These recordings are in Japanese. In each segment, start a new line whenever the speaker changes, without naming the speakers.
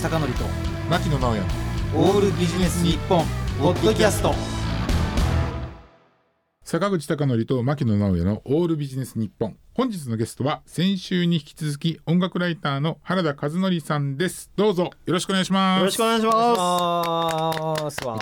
口貴則と
牧野直哉
オールビジネス日本ポッドキャスト。
坂口貴則と牧野直哉のオールビジネス日本。本日のゲストは先週に引き続き音楽ライターの原田和則さんです。どうぞよろしくお願いします。
よろしくお願いしま
ます。わ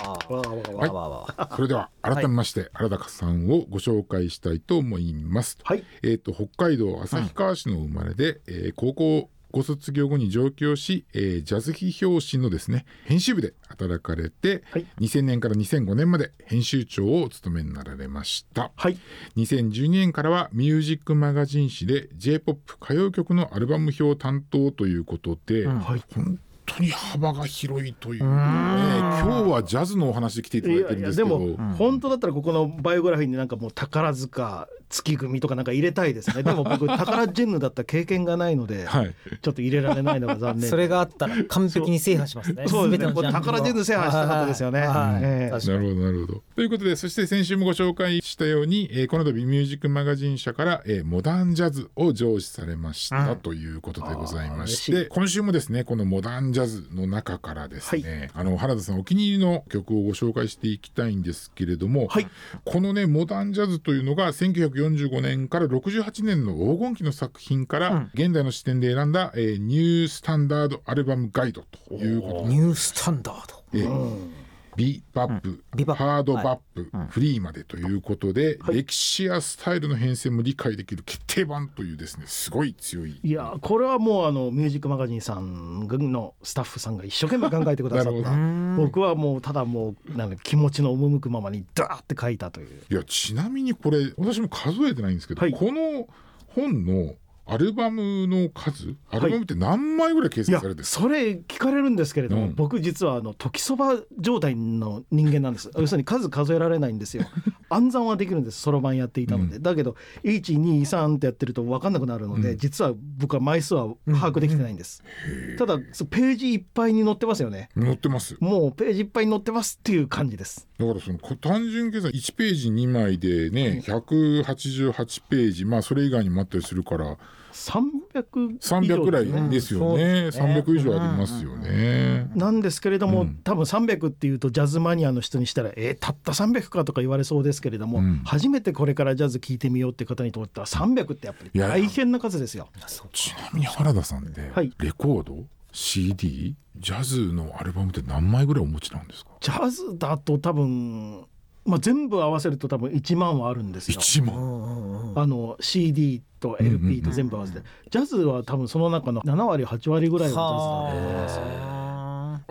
はい。それでは改めまして、原田さんをご紹介したいと思います。
はい。
えっ、と北海道旭川市の生まれで、えー高校ご卒業後に上京し、えージャズ批評誌のですね編集部で働かれて、
はい。
2000年から2005年まで編集長をお務めになられました。
はい。
2012年からはミュージックマガジン誌で J-POP 歌謡曲のアルバム表担当ということで、
はい。
本当に幅が広いというね。今日はジャズのお話で来ていただいてるんですけど。
でも、本当だったらここのバイオグラフィーになんかもう宝塚月組とかなんか入れたいですね。でも僕 宝ジェンヌだった経験がないので、
はい。
ちょっと入れられないのが残念。
それがあったら完璧に制覇しますね。
そう。ですね。これ
全てのジ
ェンヌ制覇したかったですよね、
はい
ええ。
確かに。
なるほどなるほど。ということでそして先週もご紹介したように、えーこの度ミュージックマガジン社から、えーモダンジャズを上司されました、ということでございまして今週もですねこのモダンジャズの中からですね、あの原田さんお気に入りの曲をご紹介していきたいんですけれども、
はい。
このねモダンジャズというのが1945年から68年の黄金期の作品から、現代の視点で選んだ、えーニュースタンダードアルバムガイドということで
ニュースタンダード。
えービバップ、
ビバップ。
ハードバップ、フリーまでということで、
はい。
歴史やスタイルの変遷も理解できる決定版というですねすごい強い。
いやこれはもうあのミュージックマガジンさんのスタッフさんが一生懸命考えてくださった。僕はもうただもうなんか気持ちの赴くままにダーって書いたという。
いやちなみにこれ私も数えてないんですけど、
はい。
この本のアルバムの数？アルバムって何枚ぐらい掲載されてるんですか、
それ聞かれるんですけれども、
うん。
僕実はあの時そば状態の人間なんです。要するに数数えられないんですよ。暗算はできるんです。そろばんやっていたので、だけど123ってやってると分かんなくなるので、
うん。
実は僕は枚数は把握できてないんです、ただページいっぱいに載ってますよね。
載ってます。
もうページいっぱいに載ってますっていう感じです。
だからそのこ単純計算1ページ2枚でね188ページまあそれ以外にもあったりするから
300
300ぐらい
ね
ですよね,、
うんそうですね。
300以上ありますよね。
なんですけれども、
うん。
多分300っていうとジャズマニアの人にしたらえーたった300かとか言われそうですけれども、
うん。
初めてこれからジャズ聴いてみようって方にとっては300ってやっぱり
いや。
大変な数ですよ。
ちなみに原田さんで、
はい。
レコード CD ジャズのアルバムって何枚ぐらいお持ちなんですか？
ジャズだと多分、まあ、全部合わせると多分1万はあるんですよ。
1万。
あの CD と LP と全部合わせて、ジャズは多分その中の7割8割ぐらいはジャズだと思いま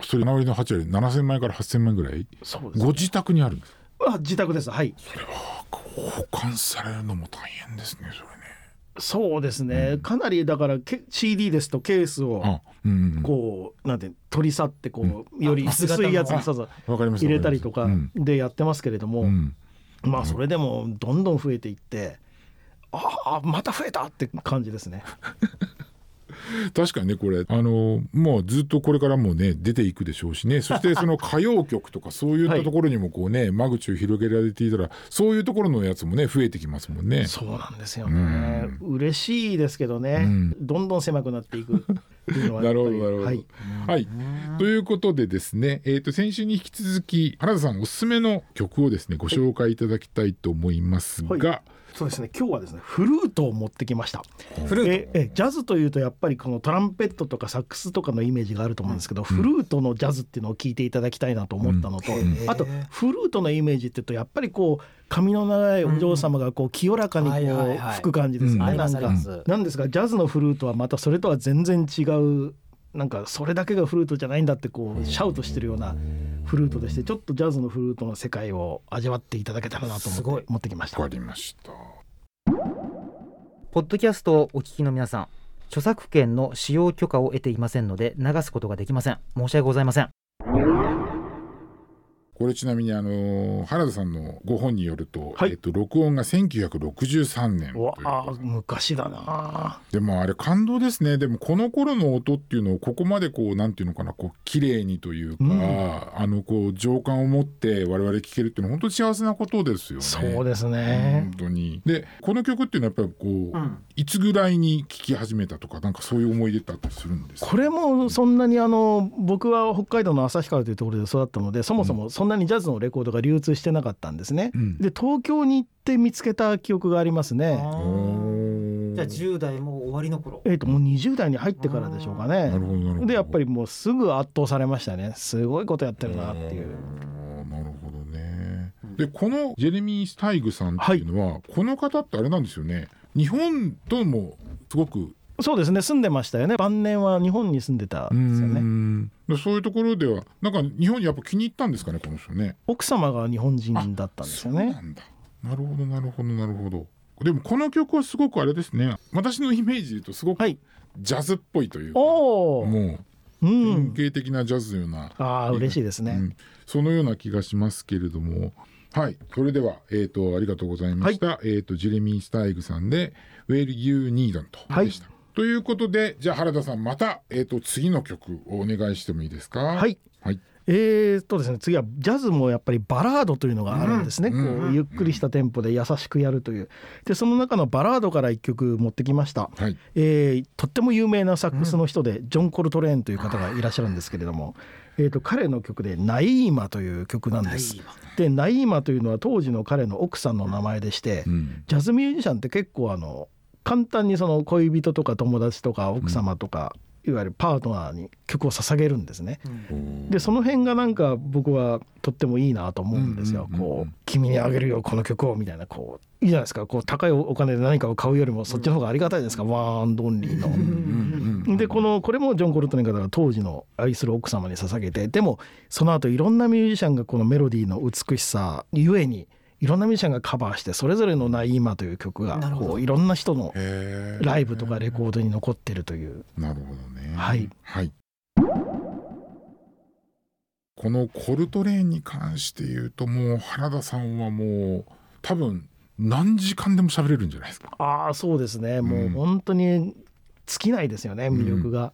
す。
それ7割の8割7000枚から8000枚ぐらい？
そうです
ご自宅にあるんです
あ自宅です。はい。
保管されるのも大変ですねそれね
そうですね、かなりだからけ CD ですとケースを
あうんうん
こうなんて取り去ってこう、より薄いやつにそうそう
わかります。
入れたりとか
うん。
でやってますけれども、
うん。
まあそれでもどんどん増えていってああまた増えたって感じですね。
確かにねこれあのもうずっとこれからもね出ていくでしょうしねそして その歌謡曲とかそういったところにもこうね、間口を広げられていたらそういうところのやつもね増えてきますもんね。
そうなんですよね。嬉しいですけどね、
うん
どんどん狭くなっていくっていうのは
なるほどなるほど。
はい。
はい、ということでですね、えー、と先週に引き続き原田さんおすすめの曲をですねご紹介いただきたいと思いますが、
はそうですね。今日はですねフルートを持ってきました。
フルート。
ええジャズというとやっぱりこのトランペットとかサックスとかのイメージがあると思うんですけど、フルートのジャズっていうのを聞いていただきたいなと思ったのと、あとフルートのイメージっていうとやっぱりこう髪の長いお嬢様がこう清らかにこう吹く感じですよね、なん。かなんですがジャズのフルートはまたそれとは全然違うなんかそれだけがフルートじゃないんだってこうシャウトしてるようなフルートでしてちょっとジャズのフルートの世界を味わっていただけたらなと
すごい。
思って持ってきました。
わかりました。
ポッドキャストをお聞きの皆さん著作権の使用許可を得ていませんので流すことができません。申し訳ございません
これちなみにあの原田さんのご本によると、
はい。
えっと、録音が1963年
うわあ昔だな。
でもあれ感動ですね。でもこの頃の音っていうのをここまでこうなんていうのかなこう綺麗にというか、
うん。
あのこう情感を持って我々聴けるっていうのは本当に幸せなことですよね。
そうですね。
本当に。でこの曲っていうのはやっぱりこう、
うん。
いつぐらいに聴き始めたとかなんかそういう思い出ってあったりするんですか？
これもそんなにあの僕は北海道の旭川というところで育ったのでそもそもそんなにジャズのレコードが流通してなかったんですね。
うん。
で東京に行って見つけた記憶がありますね。
じゃあ10代も終わりの頃。
えー、ともう20代に入ってからでしょうかね。
なるほどなるほど。
でやっぱりもうすぐ圧倒されましたねすごいことやってるなっていう。
なるほどね。でこのジェレミー・スタイグさんっていうのは、この方ってあれなんですよね。日本ともすごく
そうですね住んでましたよね。晩年は日本に住んでたんですよね
そういうところではなんか日本にやっぱ気に入ったんですかねこの人ね。
奥様が日本人だったんですよね。
そうなんだ。なるほどなるほどなるほど。でもこの曲はすごくあれですね。私のイメージで言うとすごく
はい。
ジャズっぽいというか、
おお
もう
う
典
ん
型的なジャズのような、
ああ嬉しいですね、
うん。そのような気がしますけれども。はい。それでは、えー、とありがとうございました、えー、とジェレミー・スタイグさんで「Where You Need Them」と。
はい。
でした。ということでじゃあ原田さんまた、えー、と次の曲をお願いしてもいいですか？
はい。
はい。
えーっとですね次はジャズもやっぱりバラードというのがあるんですね、
うん。
こうゆっくりしたテンポで優しくやるという。でその中のバラードから一曲持ってきました、
はい。
えーとっても有名なサックスの人で、ジョン・コルトレーンという方がいらっしゃるんですけれども、えー、と彼の曲で「ナイーマ」という曲なんです。でナイーマというのは当時の彼の奥さんの名前でして、
うん。
ジャズミュージシャンって結構あの簡単にその恋人とか友達とか奥様とか、いわゆるパートナーに曲を捧げるんですね。でその辺がなんか僕はとってもいいなと思うんですよ。
うんうんうん。うん
こう君にあげるよこの曲をみたいなこういいじゃないですか。こう高いお金で何かを買うよりもそっちの方がありがたいですか、ワンドンリーの。
うんうん
でこのこれもジョン・コルトレーン方が当時の愛する奥様に捧げてでもその後いろんなミュージシャンがこのメロディーの美しさゆえにいろんなミュージシャンがカバーしてそれぞれの「ナイーマ」という曲がこういろんな人のライブとかレコードに残ってるという
なるほどね。
はい。
はい。このコルトレーンに関して言うともう原田さんはもう多分何時間でも喋れるんじゃないですか。
ああそうですねもう本当に尽きないですよね魅力が。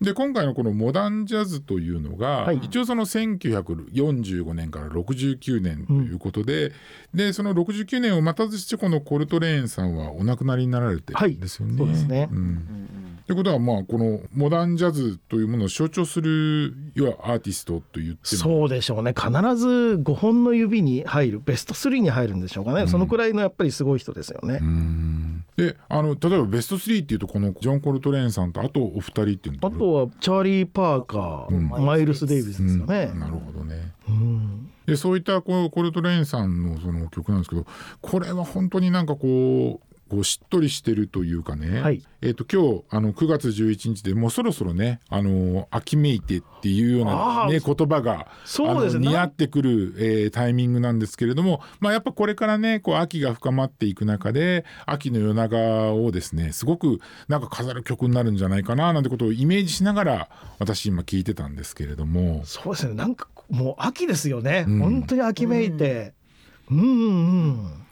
で今回のこのモダンジャズというのが、
はい。
一応その1945年から69年ということで、でその69年を待たずしてこのコルトレーンさんはお亡くなりになられてるんですよね。
そうですね。
うんということはまあこのモダンジャズというものを象徴するいわゆるアーティストと言っても。
そうでしょうね。必ず5本の指に入るベスト3に入るんでしょうかね、そのくらいのやっぱりすごい人ですよね。
うんであの例えばベスト3っていうとこのジョン・コルトレーンさんとあとお二人っていうの
あとはチャーリー・パーカー、
うん
マイルス・デイビスですよね。
うんなるほどね。
うん
でそういったこうコルトレーンさんのその曲なんですけどこれは本当になんかこうこうしっとりしてるというかね、
はい。
えっと今日あの9月11日でもうそろそろね「あの秋めいて」っていうような、
あ
ね、言葉が
そうです
似合ってくる、えータイミングなんですけれども、まあ、やっぱこれからねこう秋が深まっていく中で秋の夜長をですねすごくなんか飾る曲になるんじゃないかななんてことをイメージしながら私今聞いてたんですけれども。
そうですね。なんかもう秋ですよね、
うん。
本当に秋めいて。うんうんうん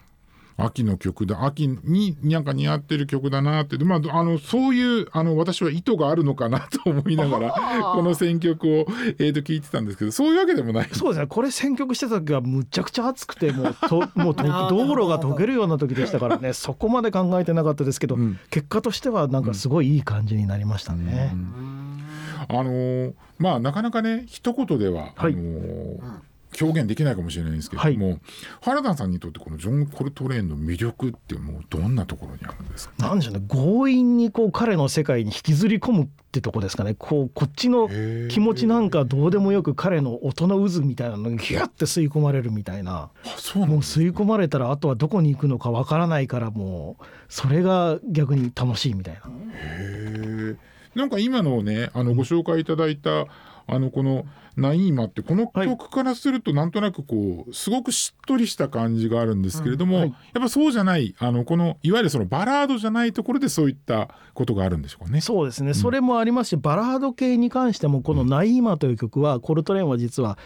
秋の曲だ。秋になんか似合ってる曲だなって。で、まあ、あのそういうあの私は意図があるのかな と思いながらこの選曲を、えー、と聞いてたんですけどそういうわけでもない。
そうですね。これ選曲してた時はむちゃくちゃ暑くて もうともう道路が溶けるような時でしたからね。そこまで考えてなかったですけど、
うん。
結果としてはなんかすごいいい感じになりましたね。
あのーまあなかなかね一言では、
はい。
あのー表現できないかもしれないんですけれども、原田さんにとってこのジョン・コルトレーンの魅力ってもうどんなところにあるんですか？
なんでしょうね。強引にこう彼の世界に引きずり込むってとこですかね。こうこっちの気持ちなんかどうでもよく彼の音の渦みたいなのにギュッて吸い込まれるみたいな。
あそうなん
もう吸い込まれたらあとはどこに行くのかわからないからもうそれが逆に楽しいみたいな。
へえなんか今のねあのご紹介いただいた、あのこの「ナイーマ」ってこの
はい
曲からするとなんとなくこうすごくしっとりした感じがあるんですけれども、やっぱそうじゃないあのこのいわゆるそのバラードじゃないところでそういったことがあるんでしょうかね。
そうですね、それもありますしバラード系に関してもこの「ナイーマ」という曲はコルトレーンは実は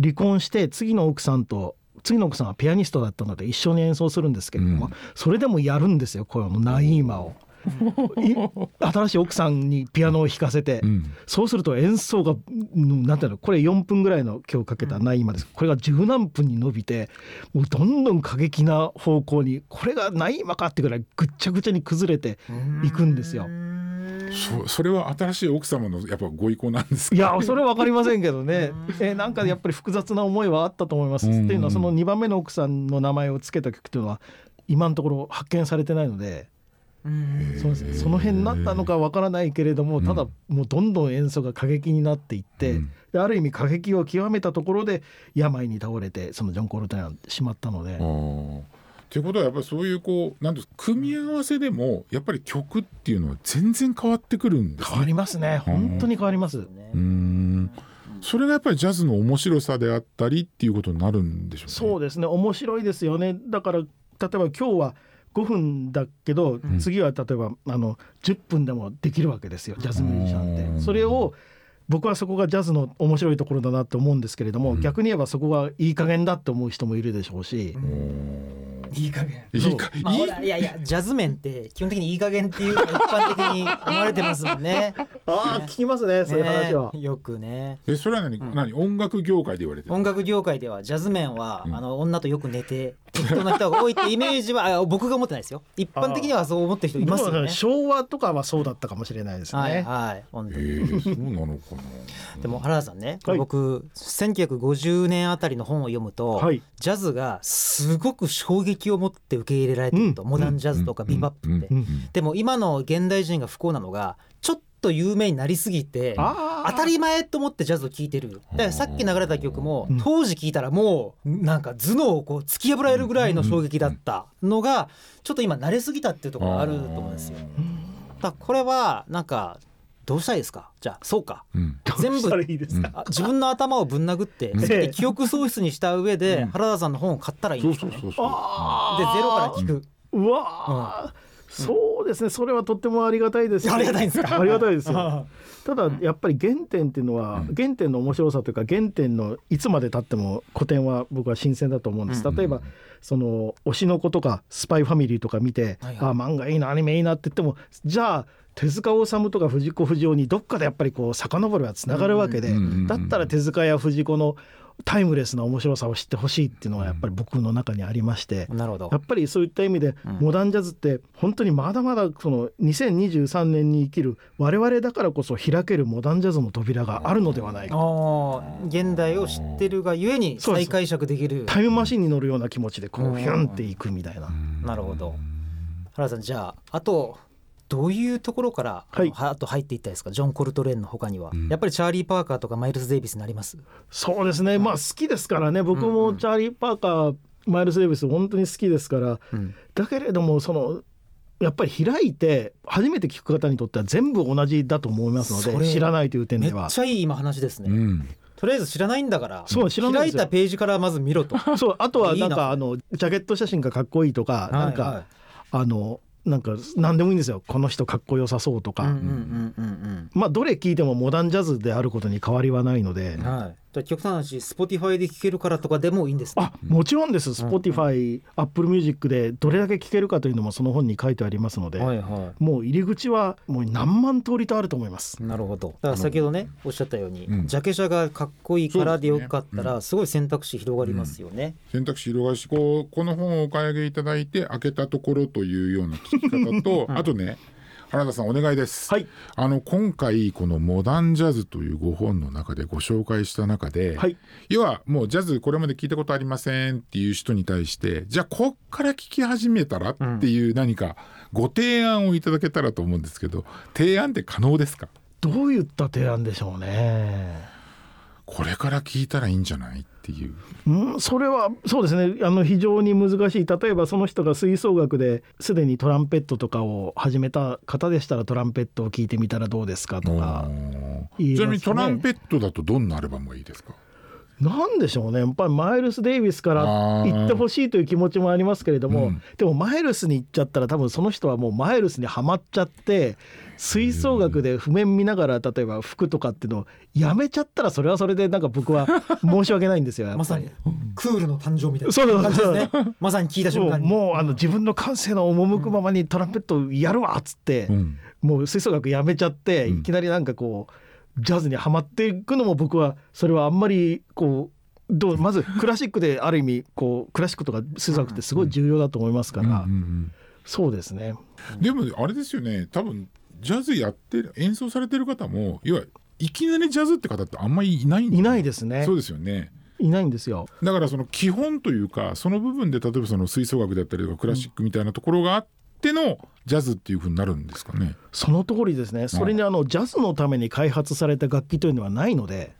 離婚して次の奥さんと次の奥さんはピアニストだったので一緒に演奏するんですけれども、
うん。
それでもやるんですよこのナイーマを。い新しい奥さんにピアノを弾かせて、
うん
そうすると演奏がうんなんていうのこれ4分ぐらいの今日かけたナイーマです、これが十何分に伸びてもうどんどん過激な方向にこれがナイーマかってぐらいぐっちゃぐちゃに崩れていくんですよ。
そそれは新しい奥様のやっぱご意向なんですか？
いやそれは分かりませんけどね、えーなんかやっぱり複雑な思いはあったと思います。
うん
っていうのはその2番目の奥さんの名前を付けた曲というのは今のところ発見されてないので。そうその辺になったのかわからないけれどもただもうどんどん演奏が過激になっていって、
うん。
である意味過激を極めたところで病に倒れてそのジョン・コルトレーンはしまったので。
あー。っていうことはやっぱりそういうこうなんですか組み合わせでもやっぱり曲っていうのは全然変わってくるんです
変わりますね。本当に変わります。
うーん。それがやっぱりジャズの面白さであったりっていうことになるんでしょうね。
そうですね。面白いですよね。だから例えば今日は5分だけど、
ん。
次は例えばあの10分でもできるわけですよジャズミュージシャンっ
うん。
て。それを僕はそこがジャズの面白いところだなと思うんですけれども、
うん。
逆に言えばそこがいい加減だって思う人もいるでしょうし、
いい加減。
いいかいい
まあほらいやいやジャズ面って基本的にいい加減っていうのが一般的に思われてますもんね。
ああ聞きますねそういう話は。
ねよくね。
えそれは何,、何？音楽業界で言われてる
音楽業界ではジャズ面は、
うん。
あの女とよく寝て適当な人が多いってイメージはあ僕が思ってないですよ。一般的にはそう思ってる人いますよね。
昭和とかはそうだったかもしれないですね。
はいはい本当
へ
に
えそうなのかな。
でも原田さんね、こ
はい。
れ僕1950年あたりの本を読むと、
はい。
ジャズがすごく衝撃を持って受け入れられてると、
うん。
モダンジャズとかビバップって、
うん。うん。
でも今の現代人が不幸なのがちょっと有名になりすぎて当たり前と思ってジャズを聴いてる。だからさっき流れた曲も
うん。
当時聴いたらもうなんか頭脳をこう突き破られるぐらいの衝撃だったのがちょっと今慣れすぎたっていうところがあると思うんですよ。だこれはなんかどうしたらいいですか？じゃあそうか。
うん。
全部自分の頭をぶん殴って記憶喪失にした上で
うん。
原田さんの本を買ったらいいんですよね。でゼロから聞く。
うわー、そうですね。それはとってもありがたいです
ありがたいんですか？
ありがたいですよ。
あ
ただやっぱり原点っていうのは、
うん。
原点の面白さというか原点のいつまでたっても古典は僕は新鮮だと思うんです、
うん。
例えばその推しの子とかスパイファミリーとか見て、
はいはい。
あ漫画いいなアニメいいなって言ってもじゃあ手塚治虫とか藤子不二雄にどっかでやっぱりこう遡るはつながるわけで、だったら手塚や藤子のタイムレスな面白さを知ってほしいっていうのはやっぱり僕の中にありまして、
なるほど。
やっぱりそういった意味で、
うん。
モダンジャズって本当にまだまだその2023年に生きる我々だからこそ開けるモダンジャズの扉があるのではないか。
あー現代を知ってるがゆえに再解釈できる。
タイムマシンに乗るような気持ちでこうヒュンっていくみたいな。
なるほど。原田さんじゃああとどういうところから、
はい。
あのあと入っていったんですか？ジョン・コルトレーンの他には、
うん。
やっぱりチャーリー・パーカーとかマイルス・デイビスになります？
そうですね。まあ好きですからね。僕もチャーリー・パーカーマイルス・デイビス本当に好きですから。
うん。
だけれどもそのやっぱり開いて初めて聞く方にとっては全部同じだと思いますので知らないという点
めっ
では。
ちゃいい今話ですね、
うん。
とりあえず知らないんだから
そう知らない。ですよ
開いたページからまず見ろと。
そうあとはなん
いいな
かあのジャケット写真がかっこいいとかなんか、
はいはい。
あのなんか何でもいいんですよ。この人かっこよさそうとか、まあどれ聞いてもモダンジャズであることに変わりはないので、
うんはい極端な話 Spotify で聴けるからとかでもいいんですね。
あもちろんです。Spotify、Apple Music でどれだけ聴けるかというのもその本に書いてありますので、
はいは
もう入り口はもう何万通りとあると思います。
いなるほど。だから先ほどねおっしゃったように、
うん。
ジャケ写がかっこいいからでよかった
そう
らすごい選択肢広がりますよね、
選択肢広がるしこうこの本をお買い上げいただいて開けたところというような聞き方と、あとね原田さんお願いです、
はい。
あの今回この「モダンジャズ」という5本の中でご紹介した中で、
はい。
要はもうジャズこれまで聞いたことありませんっていう人に対してじゃあこっから聞き始めたらっていう何かご提案をいただけたらと思うんですけど提案って可能ですか？
どういった提案でしょうね
これから聞いたらいいんじゃない？っていう。
うん、それはそうですね。あの非常に難しい例えばその人が吹奏楽ですでにトランペットとかを始めた方でしたらトランペットを聞いてみたらどうですかとかね。
ちなみにトランペットだとどんなアルバムがいいですか？
なんでしょうね。やっぱりマイルス・デイビスから行ってほしいという気持ちもありますけれども、
うん。
でもマイルスに行っちゃったら多分その人はもうマイルスにはまっちゃって吹奏楽で譜面見ながら例えば服とかっていうのをやめちゃったらそれはそれでなんか僕は 申し訳ないんですよ
まさに。クールの誕生みたい
そうそう
な
そう。
感じですねまさに聞いた瞬
もう
間に
もうあの自分の感性の赴くままにトランペットやるわっつって、
うん。
もう吹奏楽やめちゃって、
うん。
いきなりなんかこうジャズにはまっていくのも僕はそれはあんまりこうどうまずクラシックである意味こうクラシックとか吹奏楽ってすごい重要だと思いますから、そうですね
うん。でもあれですよね。多分ジャズやってる演奏されてる方もいわゆるいきなりジャズって方ってあんまりいないん
いないですね。
そうですよね。
いないんですよ。
だからその基本というかその部分で例えばその吹奏楽だったりとかクラシックみたいなところがあってのジャズっていうふうになるんですかね。
その通りですねそれにあのジャズのために開発された楽器というのはないので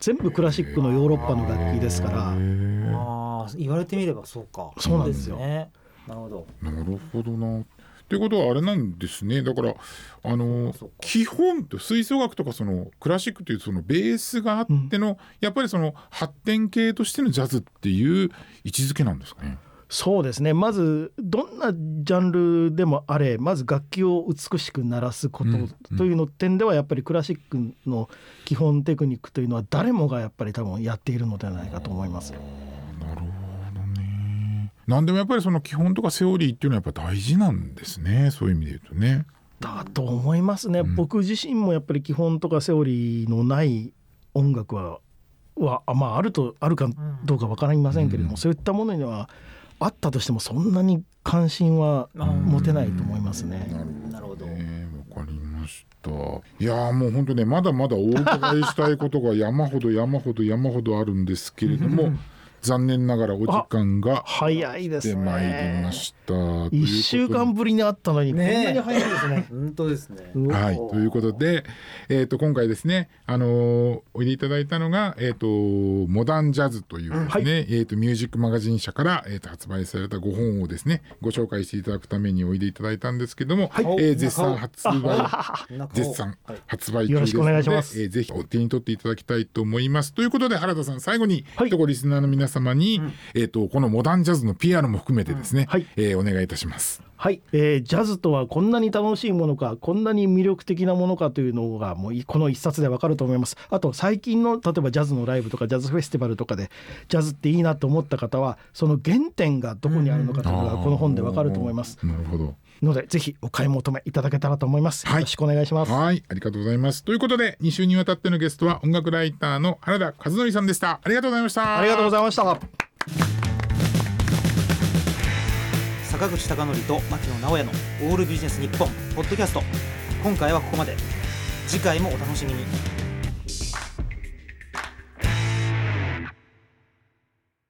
全部クラシックのヨーロッパの楽器ですから
あ言われてみればそうか
そうなんですよ
ねなるほど
なるほどな。っていうことはあれなんですねだからあの基本と吹奏楽とかそのクラシックというそのベースがあっての、やっぱりその発展系としてのジャズっていう位置づけなんですかね。
そうですねまずどんなジャンルでもあれまず楽器を美しく鳴らすこと
うん
というの点ではやっぱりクラシックの基本テクニックというのは誰もがやっぱり多分やっているのではないかと思います。
なるほどね。なんでもやっぱりその基本とかセオリーっていうのはやっぱ大事なんですねそういう意味で言うとね。
だと思いますね、
うん
僕自身もやっぱり基本とかセオリーのない音楽ははあまああるとあるかどうか分かりませんけれども、
うん
そういったものにはあったとしてもそんなに関心は
うん
持てないと思いますね。
なるほど
ねわかりました。いやーもう本当ねまだまだお伺いしたいことが山ほど山ほど山ほどあるんですけれども 残念ながらお時間が
早いです
出
ね。
まいりました。
一週間ぶりに会ったのにこんなに早いですね。
本当ですね。
はい、ということで、えー、と今回ですね、あのーおいでいただいたのが、えー、とモダンジャズというですね、
はい。
えー、とミュージックマガジン社から、えー、と発売された5本をですねご紹介していただくためにおいでいただいたんですけども、
はい。
えー絶賛発売絶賛
はい。
発売中
よろしくお
ですので
願いします。
えーぜひお手に取っていただきたいと思います。ということで原田さん最後に、
はい。
一言リスナーの皆様に、えー、とこのモダンジャズの PR も含めてですね、
はい。
えーお願いいたします。
はい、えージャズとはこんなに楽しいものかこんなに魅力的なものかというのがもういこの一冊でわかると思います。あと最近の例えばジャズのライブとかジャズフェスティバルとかでジャズっていいなと思った方はその原点がどこにあるのかというのがこの本でわかると思います。
なるほど。
のでぜひお買い求めいただけたらと思います、
はい。
よろしくお願いします。
はい、ありがとうございます。ということで、2週にわたってのゲストは音楽ライターの原田和則さんでした。ありがとうございました。
ありがとうございました。
坂口孝則と牧野直哉のオールビジネス日本ポッドキャスト。今回はここまで。次回もお楽しみに